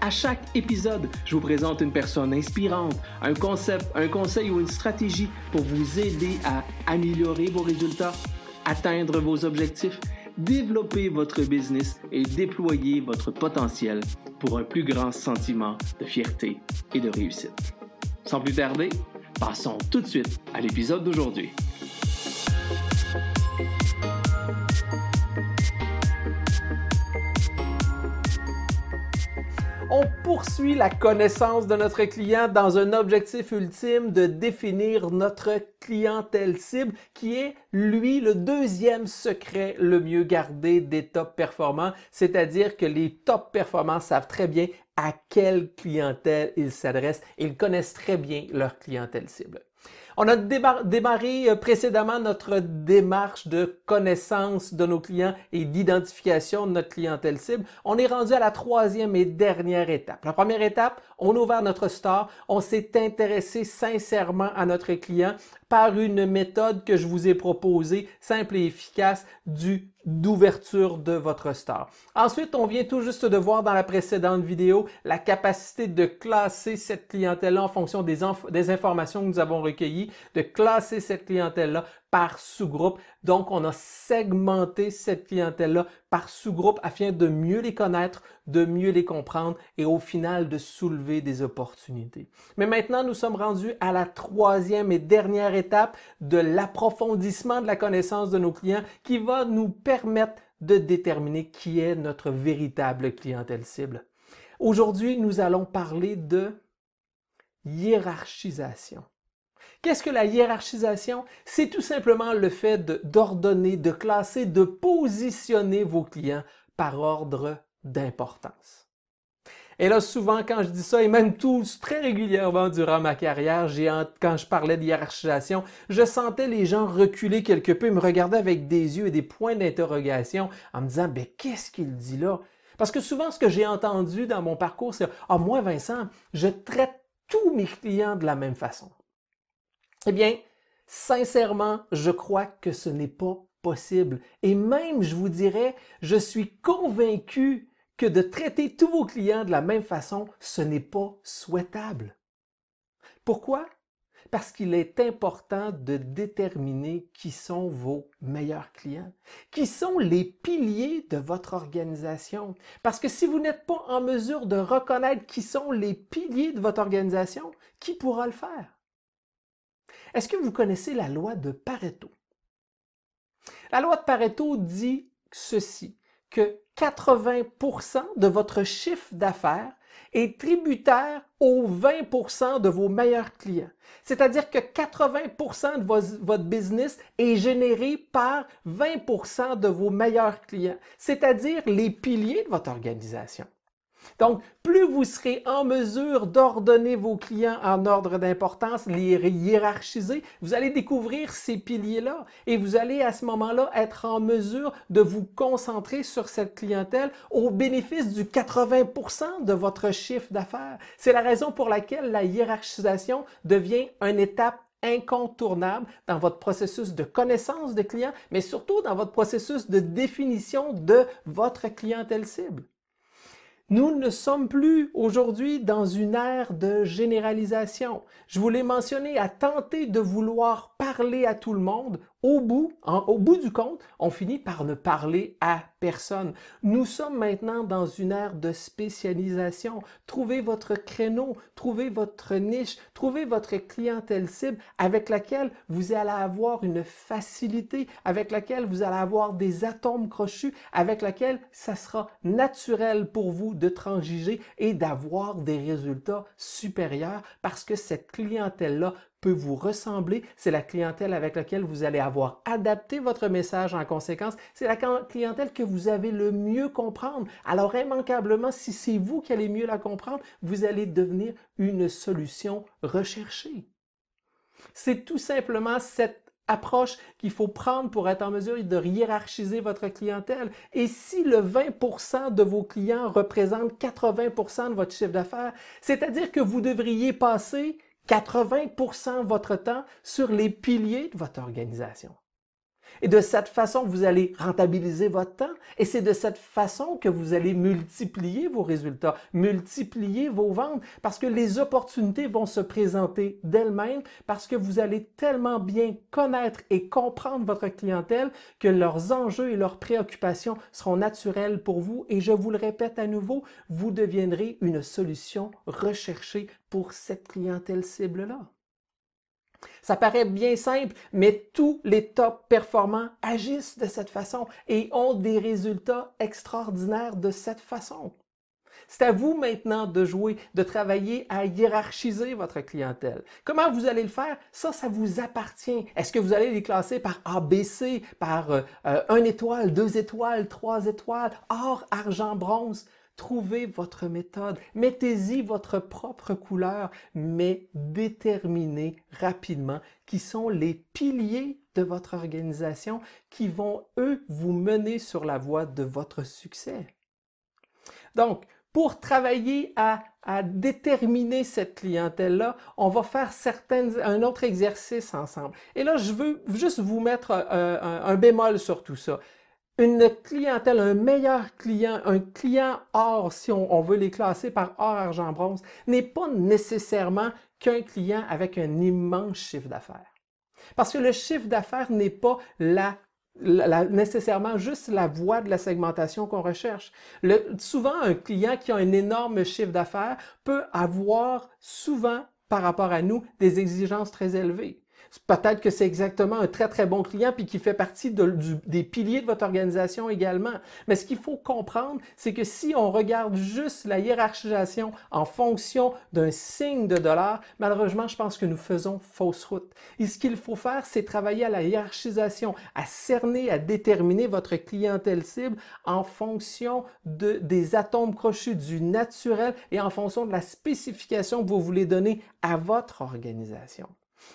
À chaque épisode, je vous présente une personne inspirante, un concept, un conseil ou une stratégie pour vous aider à améliorer vos résultats, atteindre vos objectifs, développer votre business et déployer votre potentiel pour un plus grand sentiment de fierté et de réussite. Sans plus tarder, passons tout de suite à l'épisode d'aujourd'hui. On poursuit la connaissance de notre client dans un objectif ultime de définir notre clientèle cible qui est, lui, le deuxième secret le mieux gardé des top performants, c'est-à-dire que les top performants savent très bien à quelle clientèle ils s'adressent. Ils connaissent très bien leur clientèle cible. On a démarré euh, précédemment notre démarche de connaissance de nos clients et d'identification de notre clientèle cible. On est rendu à la troisième et dernière étape. La première étape, on a notre store, on s'est intéressé sincèrement à notre client par une méthode que je vous ai proposée, simple et efficace, du d'ouverture de votre store. Ensuite, on vient tout juste de voir dans la précédente vidéo la capacité de classer cette clientèle-là en fonction des, des informations que nous avons recueillies, de classer cette clientèle-là par sous-groupe. Donc, on a segmenté cette clientèle-là par sous-groupe afin de mieux les connaître, de mieux les comprendre et au final de soulever des opportunités. Mais maintenant, nous sommes rendus à la troisième et dernière étape de l'approfondissement de la connaissance de nos clients qui va nous permettre de déterminer qui est notre véritable clientèle cible. Aujourd'hui, nous allons parler de hiérarchisation. Qu'est-ce que la hiérarchisation? C'est tout simplement le fait d'ordonner, de, classer, de positionner vos clients par ordre d'importance. Et là, souvent, quand je dis ça, et même tous très régulièrement durant ma carrière, quand je parlais de hiérarchisation, je sentais les gens reculer quelque peu, me regarder avec des yeux et des points d'interrogation en me disant, ben, qu'est-ce qu'il dit là? Parce que souvent, ce que j'ai entendu dans mon parcours, c'est, ah, moi, Vincent, je traite tous mes clients de la même façon. Eh bien, sincèrement, je crois que ce n'est pas possible. Et même, je vous dirais, je suis convaincu que de traiter tous vos clients de la même façon, ce n'est pas souhaitable. Pourquoi? Parce qu'il est important de déterminer qui sont vos meilleurs clients, qui sont les piliers de votre organisation. Parce que si vous n'êtes pas en mesure de reconnaître qui sont les piliers de votre organisation, qui pourra le faire? Est-ce que vous connaissez la loi de Pareto? La loi de Pareto dit ceci, que 80% de votre chiffre d'affaires est tributaire aux 20% de vos meilleurs clients. C'est-à-dire que 80% de votre business est généré par 20% de vos meilleurs clients, c'est-à-dire les piliers de votre organisation. Donc, plus vous serez en mesure d'ordonner vos clients en ordre d'importance, les hiérarchiser, vous allez découvrir ces piliers-là et vous allez à ce moment-là être en mesure de vous concentrer sur cette clientèle au bénéfice du 80% de votre chiffre d'affaires. C'est la raison pour laquelle la hiérarchisation devient une étape incontournable dans votre processus de connaissance de clients, mais surtout dans votre processus de définition de votre clientèle cible. Nous ne sommes plus aujourd'hui dans une ère de généralisation. Je vous l'ai mentionné, à tenter de vouloir parler à tout le monde, au bout, au bout du compte, on finit par ne parler à personne. Nous sommes maintenant dans une ère de spécialisation. Trouvez votre créneau, trouvez votre niche, trouvez votre clientèle cible avec laquelle vous allez avoir une facilité, avec laquelle vous allez avoir des atomes crochus, avec laquelle ça sera naturel pour vous de transiger et d'avoir des résultats supérieurs parce que cette clientèle-là vous ressembler, c'est la clientèle avec laquelle vous allez avoir adapté votre message en conséquence, c'est la clientèle que vous avez le mieux comprendre. Alors immanquablement, si c'est vous qui allez mieux la comprendre, vous allez devenir une solution recherchée. C'est tout simplement cette approche qu'il faut prendre pour être en mesure de hiérarchiser votre clientèle. Et si le 20% de vos clients représentent 80% de votre chiffre d'affaires, c'est-à-dire que vous devriez passer 80% de votre temps sur les piliers de votre organisation. Et de cette façon, vous allez rentabiliser votre temps. Et c'est de cette façon que vous allez multiplier vos résultats, multiplier vos ventes, parce que les opportunités vont se présenter d'elles-mêmes, parce que vous allez tellement bien connaître et comprendre votre clientèle que leurs enjeux et leurs préoccupations seront naturels pour vous. Et je vous le répète à nouveau, vous deviendrez une solution recherchée pour cette clientèle cible-là. Ça paraît bien simple, mais tous les top performants agissent de cette façon et ont des résultats extraordinaires de cette façon. C'est à vous maintenant de jouer, de travailler à hiérarchiser votre clientèle. Comment vous allez le faire? Ça, ça vous appartient. Est-ce que vous allez les classer par ABC, par euh, euh, un étoile, deux étoiles, trois étoiles, or, argent, bronze? Trouvez votre méthode, mettez-y votre propre couleur, mais déterminez rapidement qui sont les piliers de votre organisation qui vont, eux, vous mener sur la voie de votre succès. Donc, pour travailler à, déterminer cette clientèle-là, on va faire certaines, un autre exercice ensemble. Et là, je veux juste vous mettre euh, un bémol sur tout ça une clientèle, un meilleur client, un client or, si on, veut les classer par or, argent, bronze, n'est pas nécessairement qu'un client avec un immense chiffre d'affaires. Parce que le chiffre d'affaires n'est pas la, nécessairement juste la voie de la segmentation qu'on recherche. souvent, un client qui a un énorme chiffre d'affaires peut avoir souvent, par rapport à nous, des exigences très élevées. Peut-être que c'est exactement un très, très bon client puis qui fait partie des piliers de votre organisation également. Mais ce qu'il faut comprendre, c'est que si on regarde juste la hiérarchisation en fonction d'un signe de dollar, malheureusement, je pense que nous faisons fausse route. Et ce qu'il faut faire, c'est travailler à la hiérarchisation, à cerner, à déterminer votre clientèle cible en fonction de, des atomes crochus, du naturel et en fonction de la spécification que vous voulez donner à votre organisation.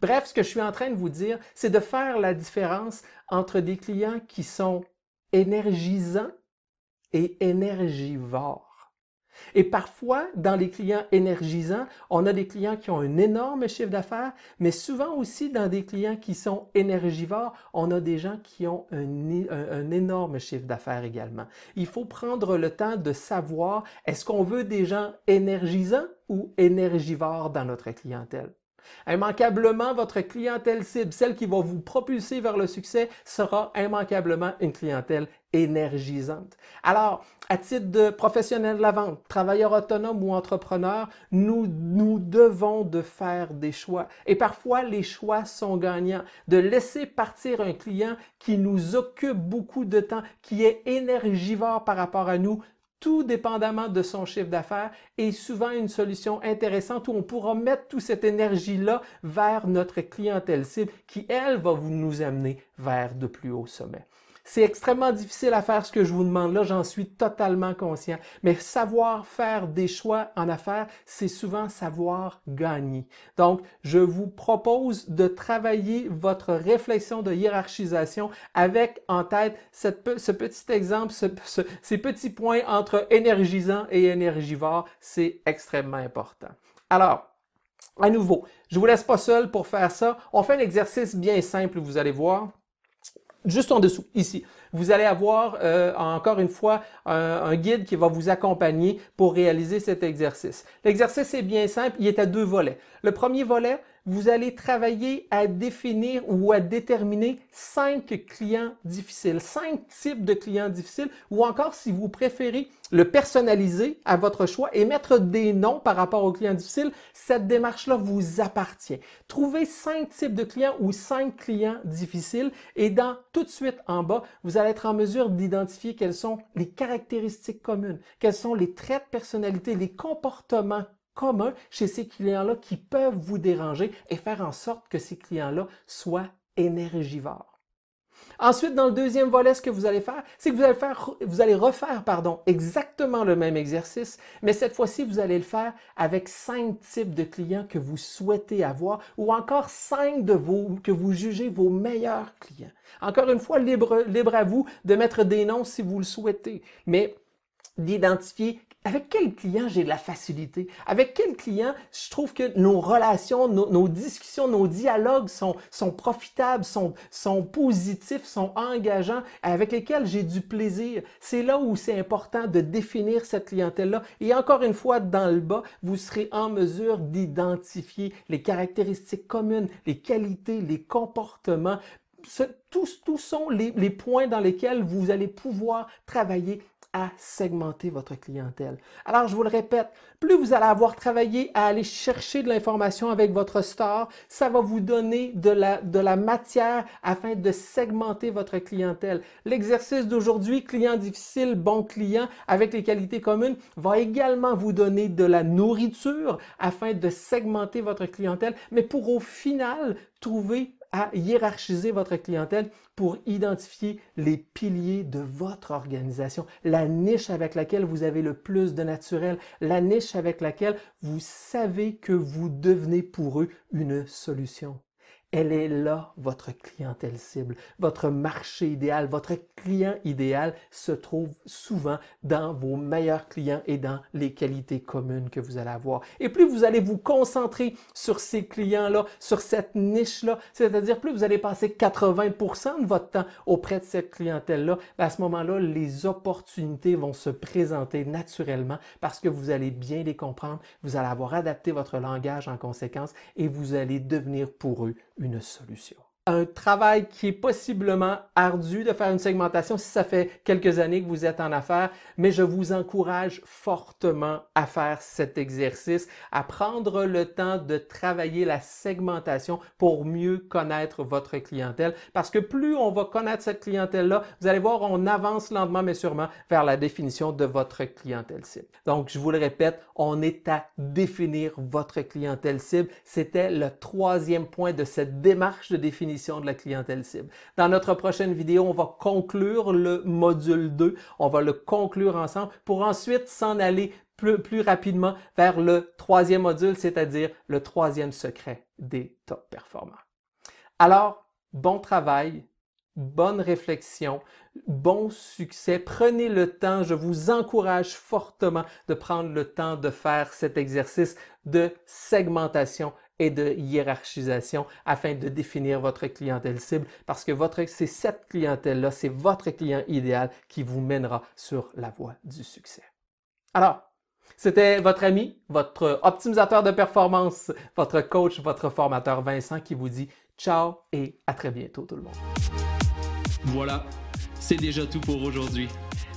Bref, ce que je suis en train de vous dire, c'est de faire la différence entre des clients qui sont énergisants et énergivores. Et parfois, dans les clients énergisants, on a des clients qui ont un énorme chiffre d'affaires, mais souvent aussi dans des clients qui sont énergivores, on a des gens qui ont un, énorme chiffre d'affaires également. Il faut prendre le temps de savoir est-ce qu'on veut des gens énergisants ou énergivores dans notre clientèle? Immanquablement, votre clientèle cible, celle qui va vous propulser vers le succès, sera immanquablement une clientèle énergisante. Alors, à titre de professionnel de la vente, travailleur autonome ou entrepreneur, nous, nous devons de faire des choix. Et parfois, les choix sont gagnants. De laisser partir un client qui nous occupe beaucoup de temps, qui est énergivore par rapport à nous, tout dépendamment de son chiffre d'affaires, est souvent une solution intéressante où on pourra mettre toute cette énergie-là vers notre clientèle cible qui, elle, va vous nous amener vers de plus hauts sommets. C'est extrêmement difficile à faire ce que je vous demande là, j'en suis totalement conscient. Mais savoir faire des choix en affaires, c'est souvent savoir gagner. Donc, je vous propose de travailler votre réflexion de hiérarchisation avec en tête ce petit exemple, ces petits points entre énergisant et énergivore. C'est extrêmement important. Alors, à nouveau, je vous laisse pas seul pour faire ça. On fait un exercice bien simple, vous allez voir juste en dessous, ici. Vous allez avoir euh, encore une fois un, guide qui va vous accompagner pour réaliser cet exercice. L'exercice est bien simple, il est à deux volets. Le premier volet, vous allez travailler à définir ou à déterminer cinq clients difficiles, cinq types de clients difficiles, ou encore si vous préférez le personnaliser à votre choix et mettre des noms par rapport aux clients difficiles, cette démarche-là vous appartient. Trouvez cinq types de clients ou cinq clients difficiles et dans tout de suite en bas, vous allez être en mesure d'identifier quelles sont les caractéristiques communes, quels sont les traits de personnalité, les comportements communs chez ces clients-là qui peuvent vous déranger et faire en sorte que ces clients-là soient énergivores. Ensuite, dans le deuxième volet, ce que vous allez faire, c'est que vous allez, refaire exactement le même exercice, mais cette fois-ci, vous allez le faire avec cinq types de clients que vous souhaitez avoir ou encore cinq de vos que vous jugez vos meilleurs clients. Encore une fois, libre à vous de mettre des noms si vous le souhaitez, mais d'identifier avec quel client j'ai de la facilité? Avec quel client je trouve que nos relations, nos, discussions, nos dialogues sont, sont profitables, sont, sont positifs, sont engageants, avec lesquels j'ai du plaisir? C'est là où c'est important de définir cette clientèle-là. Et encore une fois, dans le bas, vous serez en mesure d'identifier les caractéristiques communes, les qualités, les comportements, tous, tous sont les, les, points dans lesquels vous allez pouvoir travailler à segmenter votre clientèle. Alors, je vous le répète, plus vous allez avoir travaillé à aller chercher de l'information avec votre store, ça va vous donner de la, de la matière afin de segmenter votre clientèle. L'exercice d'aujourd'hui, client difficile, bon client, avec les qualités communes, va également vous donner de la nourriture afin de segmenter votre clientèle, mais pour au final trouver à hiérarchiser votre clientèle pour identifier les piliers de votre organisation, la niche avec laquelle vous avez le plus de naturel, la niche avec laquelle vous savez que vous devenez pour eux une solution. Elle est là, votre clientèle cible, votre marché idéal, votre client idéal se trouve souvent dans vos meilleurs clients et dans les qualités communes que vous allez avoir. Et plus vous allez vous concentrer sur ces clients-là, sur cette niche-là, c'est-à-dire plus vous allez passer 80% de votre temps auprès de cette clientèle-là, ben, à ce moment-là, les opportunités vont se présenter naturellement parce que vous allez bien les comprendre, vous allez avoir adapté votre langage en conséquence et vous allez devenir pour eux une solution un travail qui est possiblement ardu de faire une segmentation si ça fait quelques années que vous êtes en affaires, mais je vous encourage fortement à faire cet exercice, à prendre le temps de travailler la segmentation pour mieux connaître votre clientèle. Parce que plus on va connaître cette clientèle-là, vous allez voir, on avance lentement mais sûrement vers la définition de votre clientèle cible. Donc, je vous le répète, on est à définir votre clientèle cible. C'était le troisième point de cette démarche de de la clientèle cible. Dans notre prochaine vidéo, on va conclure le module 2. On va le conclure ensemble pour ensuite s'en aller plus, plus rapidement vers le troisième module, c'est-à-dire le troisième secret des top performants. Alors, bon travail, bonne réflexion, bon succès. Prenez le temps, je vous encourage fortement de prendre le temps de faire cet exercice de segmentation et de hiérarchisation afin de définir votre clientèle cible parce que votre, c'est cette clientèle-là, c'est votre client idéal qui vous mènera sur la voie du succès. Alors, c'était votre ami, votre optimisateur de performance, votre coach, votre formateur Vincent qui vous dit ciao et à très bientôt tout le monde. Voilà, c'est déjà tout pour aujourd'hui.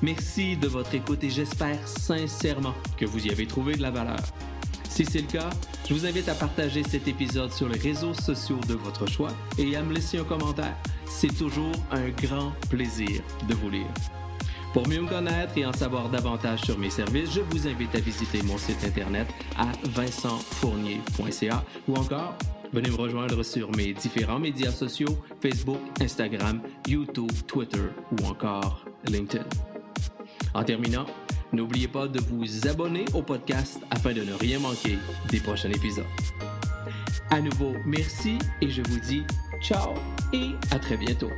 Merci de votre écoute et j'espère sincèrement que vous y avez trouvé de la valeur. Si c'est le cas, je vous invite à partager cet épisode sur les réseaux sociaux de votre choix et à me laisser un commentaire. C'est toujours un grand plaisir de vous lire. Pour mieux me connaître et en savoir davantage sur mes services, je vous invite à visiter mon site internet à vincentfournier.ca ou encore venez me rejoindre sur mes différents médias sociaux Facebook, Instagram, YouTube, Twitter ou encore LinkedIn. En terminant, N'oubliez pas de vous abonner au podcast afin de ne rien manquer des prochains épisodes. À nouveau, merci et je vous dis ciao et à très bientôt.